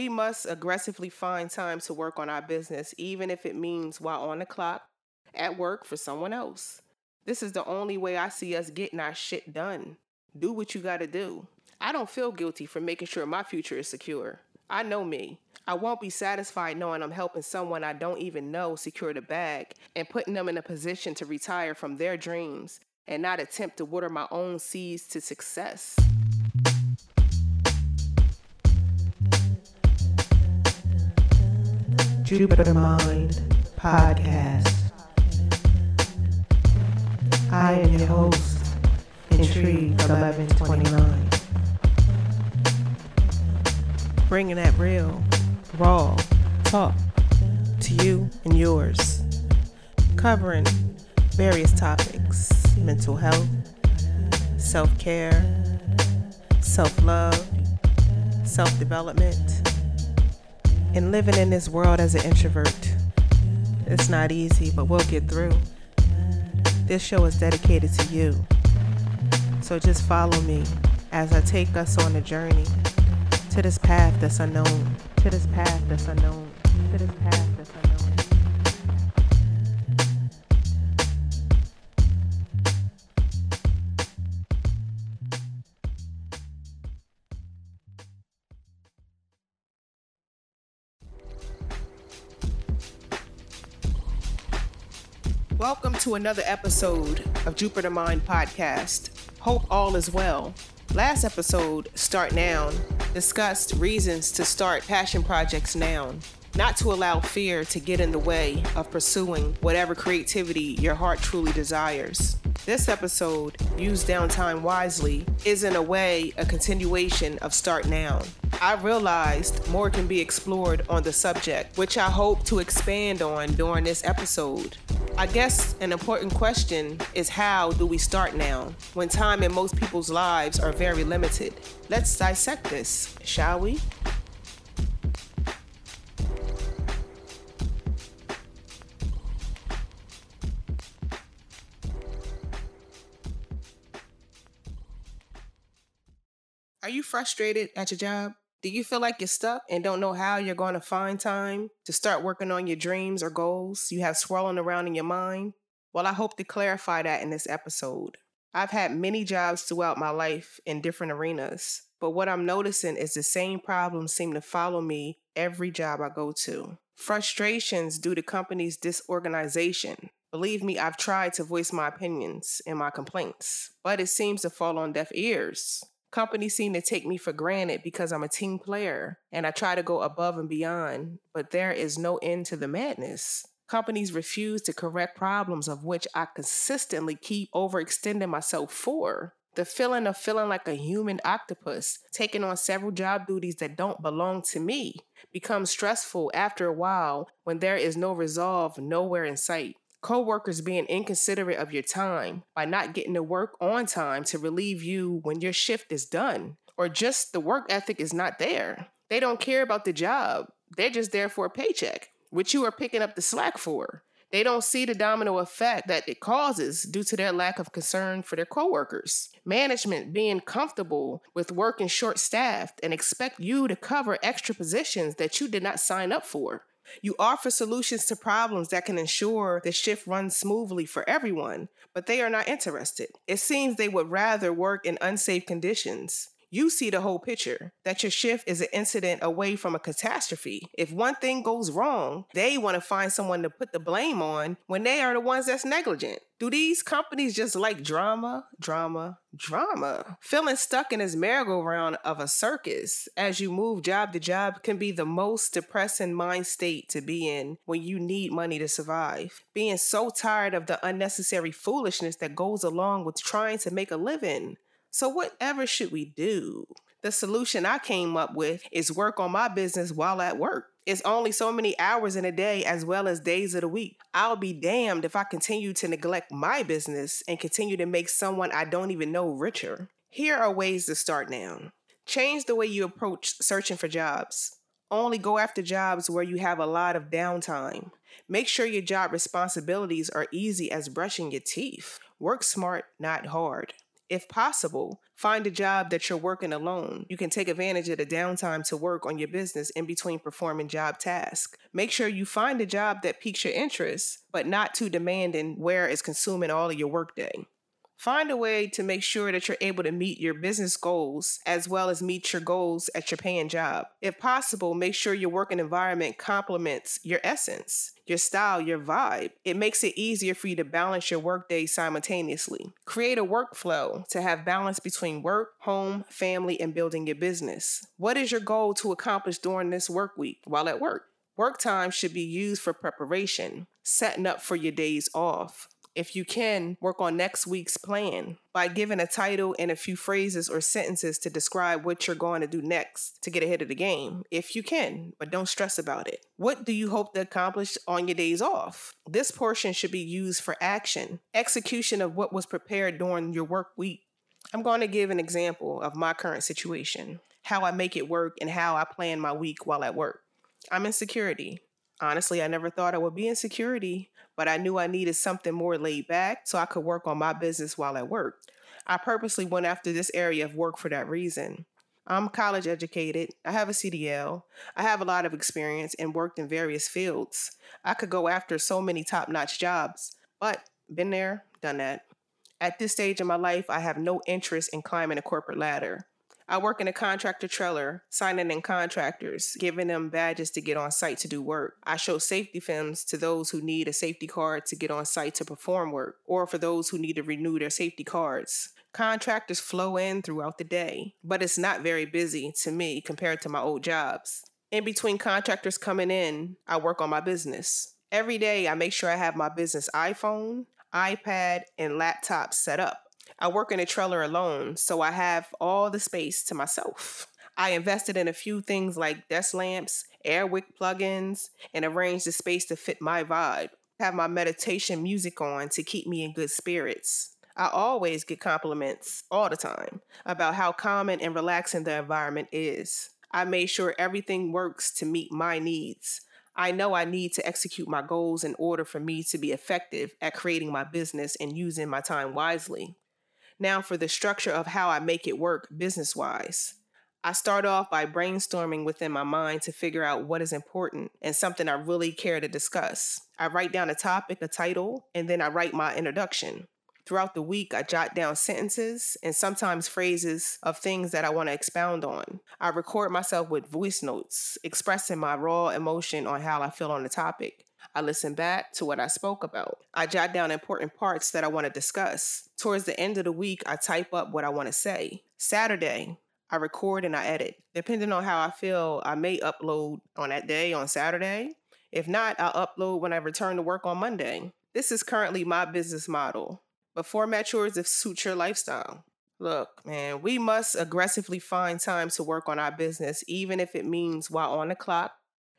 We must aggressively find time to work on our business, even if it means while on the clock at work for someone else. This is the only way I see us getting our shit done. Do what you gotta do. I don't feel guilty for making sure my future is secure. I know me. I won't be satisfied knowing I'm helping someone I don't even know secure the bag and putting them in a position to retire from their dreams and not attempt to water my own seeds to success. Jupiter Mind Podcast. I am your host, Intrigue 1129. Bringing that real, raw talk to you and yours. Covering various topics mental health, self care, self love, self development, and living in this world as an introvert. It's not easy, but we'll get through. This show is dedicated to you. So just follow me as I take us on a journey to this path that's unknown, to this path that's unknown, to this path Welcome to another episode of Jupiter Mind Podcast. Hope all is well. Last episode, Start Now, discussed reasons to start passion projects now, not to allow fear to get in the way of pursuing whatever creativity your heart truly desires. This episode, Use Downtime Wisely, is in a way a continuation of Start Now. I realized more can be explored on the subject, which I hope to expand on during this episode. I guess an important question is how do we start now when time in most people's lives are very limited? Let's dissect this, shall we? Are you frustrated at your job? Do you feel like you're stuck and don't know how you're going to find time to start working on your dreams or goals you have swirling around in your mind? Well, I hope to clarify that in this episode. I've had many jobs throughout my life in different arenas, but what I'm noticing is the same problems seem to follow me every job I go to. Frustrations due to companies' disorganization. Believe me, I've tried to voice my opinions and my complaints, but it seems to fall on deaf ears. Companies seem to take me for granted because I'm a team player and I try to go above and beyond, but there is no end to the madness. Companies refuse to correct problems of which I consistently keep overextending myself for. The feeling of feeling like a human octopus, taking on several job duties that don't belong to me, becomes stressful after a while when there is no resolve nowhere in sight. Coworkers being inconsiderate of your time by not getting to work on time to relieve you when your shift is done, or just the work ethic is not there. They don't care about the job, they're just there for a paycheck, which you are picking up the slack for. They don't see the domino effect that it causes due to their lack of concern for their coworkers. Management being comfortable with working short staffed and expect you to cover extra positions that you did not sign up for. You offer solutions to problems that can ensure the shift runs smoothly for everyone, but they are not interested. It seems they would rather work in unsafe conditions. You see the whole picture that your shift is an incident away from a catastrophe. If one thing goes wrong, they want to find someone to put the blame on when they are the ones that's negligent. Do these companies just like drama, drama, drama? Feeling stuck in this merry-go-round of a circus as you move job to job can be the most depressing mind state to be in when you need money to survive. Being so tired of the unnecessary foolishness that goes along with trying to make a living. So, whatever should we do? The solution I came up with is work on my business while at work. It's only so many hours in a day as well as days of the week. I'll be damned if I continue to neglect my business and continue to make someone I don't even know richer. Here are ways to start now. Change the way you approach searching for jobs. Only go after jobs where you have a lot of downtime. Make sure your job responsibilities are easy as brushing your teeth. Work smart, not hard. If possible, find a job that you're working alone. You can take advantage of the downtime to work on your business in between performing job tasks. Make sure you find a job that piques your interest, but not too demanding where it's consuming all of your workday. Find a way to make sure that you're able to meet your business goals as well as meet your goals at your paying job. If possible, make sure your working environment complements your essence, your style, your vibe. It makes it easier for you to balance your workday simultaneously. Create a workflow to have balance between work, home, family, and building your business. What is your goal to accomplish during this work week while at work? Work time should be used for preparation, setting up for your days off if you can, work on next week's plan by giving a title and a few phrases or sentences to describe what you're going to do next to get ahead of the game, if you can, but don't stress about it. What do you hope to accomplish on your days off? This portion should be used for action, execution of what was prepared during your work week. I'm going to give an example of my current situation, how I make it work, and how I plan my week while at work. I'm in security. Honestly, I never thought I would be in security, but I knew I needed something more laid back so I could work on my business while at work. I purposely went after this area of work for that reason. I'm college educated. I have a CDL. I have a lot of experience and worked in various fields. I could go after so many top notch jobs, but been there, done that. At this stage in my life, I have no interest in climbing a corporate ladder. I work in a contractor trailer, signing in contractors, giving them badges to get on site to do work. I show safety films to those who need a safety card to get on site to perform work, or for those who need to renew their safety cards. Contractors flow in throughout the day, but it's not very busy to me compared to my old jobs. In between contractors coming in, I work on my business. Every day, I make sure I have my business iPhone, iPad, and laptop set up. I work in a trailer alone, so I have all the space to myself. I invested in a few things like desk lamps, Airwick plugins, and arranged the space to fit my vibe. Have my meditation music on to keep me in good spirits. I always get compliments all the time about how calming and relaxing the environment is. I made sure everything works to meet my needs. I know I need to execute my goals in order for me to be effective at creating my business and using my time wisely. Now, for the structure of how I make it work business wise. I start off by brainstorming within my mind to figure out what is important and something I really care to discuss. I write down a topic, a title, and then I write my introduction. Throughout the week, I jot down sentences and sometimes phrases of things that I want to expound on. I record myself with voice notes, expressing my raw emotion on how I feel on the topic. I listen back to what I spoke about. I jot down important parts that I want to discuss. Towards the end of the week, I type up what I want to say. Saturday, I record and I edit. Depending on how I feel, I may upload on that day on Saturday. If not, I'll upload when I return to work on Monday. This is currently my business model, but format yours to suit your lifestyle. Look, man, we must aggressively find time to work on our business, even if it means while on the clock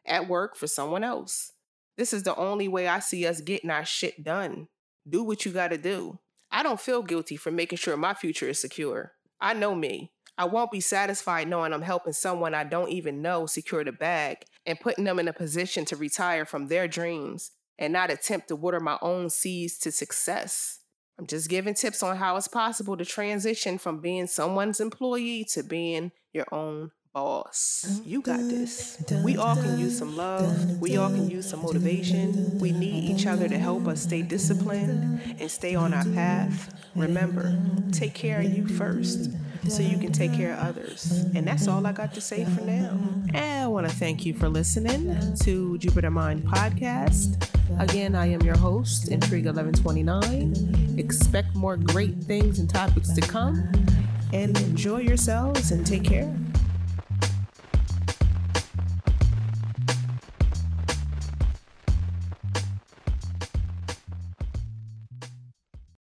at work for someone else. This is the only way I see us getting our shit done. Do what you gotta do. I don't feel guilty for making sure my future is secure. I know me. I won't be satisfied knowing I'm helping someone I don't even know secure the bag and putting them in a position to retire from their dreams and not attempt to water my own seeds to success. I'm just giving tips on how it's possible to transition from being someone's employee to being your own boss. You got this. We all can use some love. We all can use some motivation. We need each other to help us stay disciplined and stay on our path. Remember, take care of you first so you can take care of others. And that's all I got to say for now. And I want to thank you for listening to Jupiter Mind Podcast. Again, I am your host, Intrigue 1129. Expect more great things and topics to come. And enjoy yourselves and take care.